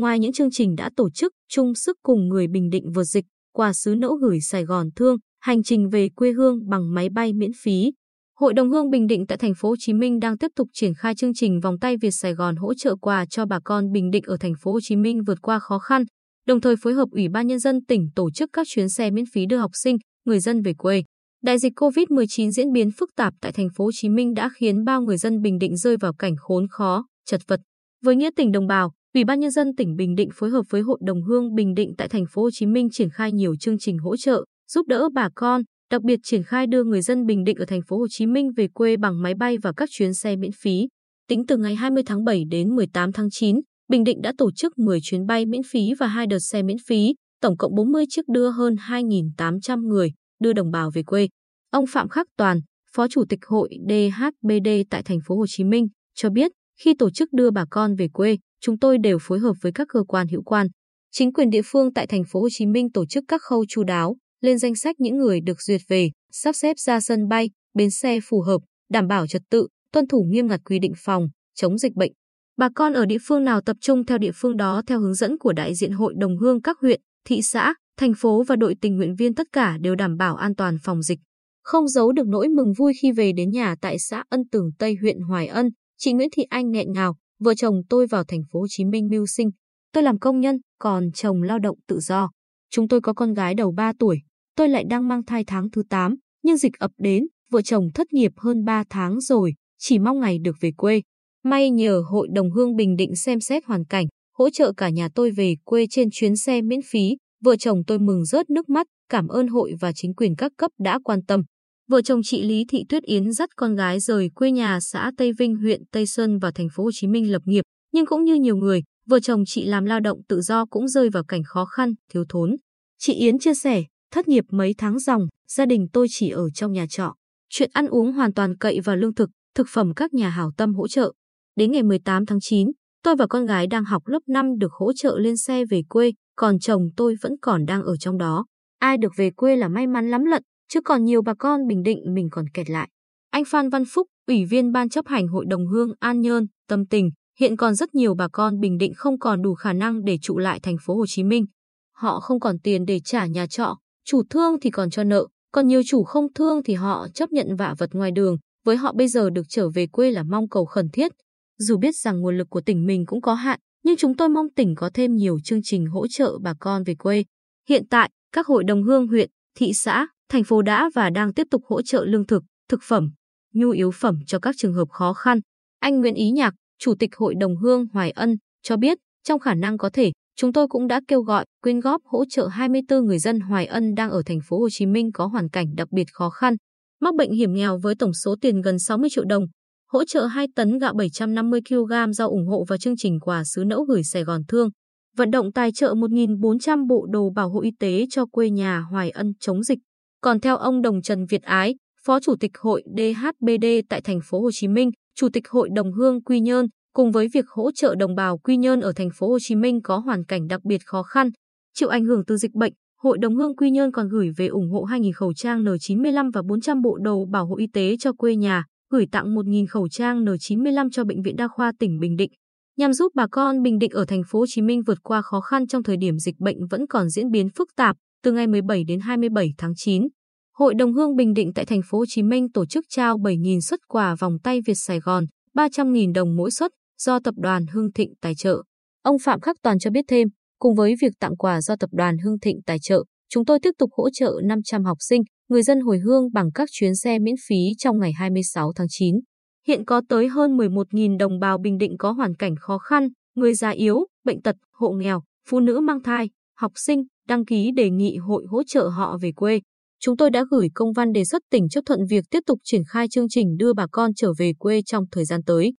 Ngoài những chương trình đã tổ chức, chung sức cùng người Bình Định vượt dịch, quà sứ nẫu gửi Sài Gòn thương, hành trình về quê hương bằng máy bay miễn phí. Hội đồng Hương Bình Định tại thành phố Hồ Chí Minh đang tiếp tục triển khai chương trình vòng tay Việt Sài Gòn hỗ trợ quà cho bà con Bình Định ở thành phố Hồ Chí Minh vượt qua khó khăn, đồng thời phối hợp Ủy ban nhân dân tỉnh tổ chức các chuyến xe miễn phí đưa học sinh, người dân về quê. Đại dịch COVID-19 diễn biến phức tạp tại thành phố Hồ Chí Minh đã khiến bao người dân Bình Định rơi vào cảnh khốn khó, chật vật. Với nghĩa tình đồng bào, Ủy ban nhân dân tỉnh Bình Định phối hợp với Hội đồng Hương Bình Định tại thành phố Hồ Chí Minh triển khai nhiều chương trình hỗ trợ, giúp đỡ bà con, đặc biệt triển khai đưa người dân Bình Định ở thành phố Hồ Chí Minh về quê bằng máy bay và các chuyến xe miễn phí. Tính từ ngày 20 tháng 7 đến 18 tháng 9, Bình Định đã tổ chức 10 chuyến bay miễn phí và hai đợt xe miễn phí, tổng cộng 40 chiếc đưa hơn 2.800 người đưa đồng bào về quê. Ông Phạm Khắc Toàn, Phó Chủ tịch Hội DHBD tại thành phố Hồ Chí Minh cho biết, khi tổ chức đưa bà con về quê, chúng tôi đều phối hợp với các cơ quan hữu quan. Chính quyền địa phương tại thành phố Hồ Chí Minh tổ chức các khâu chu đáo, lên danh sách những người được duyệt về, sắp xếp ra sân bay, bến xe phù hợp, đảm bảo trật tự, tuân thủ nghiêm ngặt quy định phòng, chống dịch bệnh. Bà con ở địa phương nào tập trung theo địa phương đó theo hướng dẫn của đại diện hội đồng hương các huyện, thị xã, thành phố và đội tình nguyện viên tất cả đều đảm bảo an toàn phòng dịch. Không giấu được nỗi mừng vui khi về đến nhà tại xã Ân Tường Tây huyện Hoài Ân, chị Nguyễn Thị Anh nghẹn ngào, vợ chồng tôi vào thành phố Hồ Chí Minh mưu sinh. Tôi làm công nhân, còn chồng lao động tự do. Chúng tôi có con gái đầu 3 tuổi, tôi lại đang mang thai tháng thứ 8, nhưng dịch ập đến, vợ chồng thất nghiệp hơn 3 tháng rồi, chỉ mong ngày được về quê. May nhờ Hội đồng Hương Bình Định xem xét hoàn cảnh, hỗ trợ cả nhà tôi về quê trên chuyến xe miễn phí, vợ chồng tôi mừng rớt nước mắt, cảm ơn hội và chính quyền các cấp đã quan tâm. Vợ chồng chị Lý Thị Tuyết Yến dắt con gái rời quê nhà xã Tây Vinh huyện Tây Sơn vào thành phố Hồ Chí Minh lập nghiệp, nhưng cũng như nhiều người, vợ chồng chị làm lao động tự do cũng rơi vào cảnh khó khăn, thiếu thốn. Chị Yến chia sẻ, thất nghiệp mấy tháng ròng, gia đình tôi chỉ ở trong nhà trọ. Chuyện ăn uống hoàn toàn cậy vào lương thực, thực phẩm các nhà hảo tâm hỗ trợ. Đến ngày 18 tháng 9, tôi và con gái đang học lớp 5 được hỗ trợ lên xe về quê, còn chồng tôi vẫn còn đang ở trong đó. Ai được về quê là may mắn lắm lận, chứ còn nhiều bà con Bình Định mình còn kẹt lại. Anh Phan Văn Phúc, Ủy viên Ban chấp hành Hội đồng Hương An Nhơn, tâm tình, hiện còn rất nhiều bà con Bình Định không còn đủ khả năng để trụ lại thành phố Hồ Chí Minh. Họ không còn tiền để trả nhà trọ, chủ thương thì còn cho nợ, còn nhiều chủ không thương thì họ chấp nhận vạ vật ngoài đường, với họ bây giờ được trở về quê là mong cầu khẩn thiết. Dù biết rằng nguồn lực của tỉnh mình cũng có hạn, nhưng chúng tôi mong tỉnh có thêm nhiều chương trình hỗ trợ bà con về quê. Hiện tại, các hội đồng hương huyện, thị xã, thành phố đã và đang tiếp tục hỗ trợ lương thực, thực phẩm, nhu yếu phẩm cho các trường hợp khó khăn. Anh Nguyễn Ý Nhạc, Chủ tịch Hội đồng Hương Hoài Ân, cho biết, trong khả năng có thể, chúng tôi cũng đã kêu gọi quyên góp hỗ trợ 24 người dân Hoài Ân đang ở thành phố Hồ Chí Minh có hoàn cảnh đặc biệt khó khăn, mắc bệnh hiểm nghèo với tổng số tiền gần 60 triệu đồng, hỗ trợ 2 tấn gạo 750 kg do ủng hộ vào chương trình quà sứ nẫu gửi Sài Gòn Thương, vận động tài trợ 1.400 bộ đồ bảo hộ y tế cho quê nhà Hoài Ân chống dịch. Còn theo ông Đồng Trần Việt Ái, Phó Chủ tịch Hội DHBD tại thành phố Hồ Chí Minh, Chủ tịch Hội đồng Hương Quy Nhơn, cùng với việc hỗ trợ đồng bào Quy Nhơn ở thành phố Hồ Chí Minh có hoàn cảnh đặc biệt khó khăn, chịu ảnh hưởng từ dịch bệnh, Hội đồng Hương Quy Nhơn còn gửi về ủng hộ 2.000 khẩu trang N95 và 400 bộ đồ bảo hộ y tế cho quê nhà, gửi tặng 1.000 khẩu trang N95 cho Bệnh viện Đa khoa tỉnh Bình Định, nhằm giúp bà con Bình Định ở thành phố Hồ Chí Minh vượt qua khó khăn trong thời điểm dịch bệnh vẫn còn diễn biến phức tạp từ ngày 17 đến 27 tháng 9. Hội đồng Hương Bình Định tại thành phố Hồ Chí Minh tổ chức trao 7.000 suất quà vòng tay Việt Sài Gòn, 300.000 đồng mỗi suất do tập đoàn Hưng Thịnh tài trợ. Ông Phạm Khắc Toàn cho biết thêm, cùng với việc tặng quà do tập đoàn Hưng Thịnh tài trợ, chúng tôi tiếp tục hỗ trợ 500 học sinh, người dân hồi hương bằng các chuyến xe miễn phí trong ngày 26 tháng 9. Hiện có tới hơn 11.000 đồng bào Bình Định có hoàn cảnh khó khăn, người già yếu, bệnh tật, hộ nghèo, phụ nữ mang thai, học sinh đăng ký đề nghị hội hỗ trợ họ về quê. Chúng tôi đã gửi công văn đề xuất tỉnh chấp thuận việc tiếp tục triển khai chương trình đưa bà con trở về quê trong thời gian tới.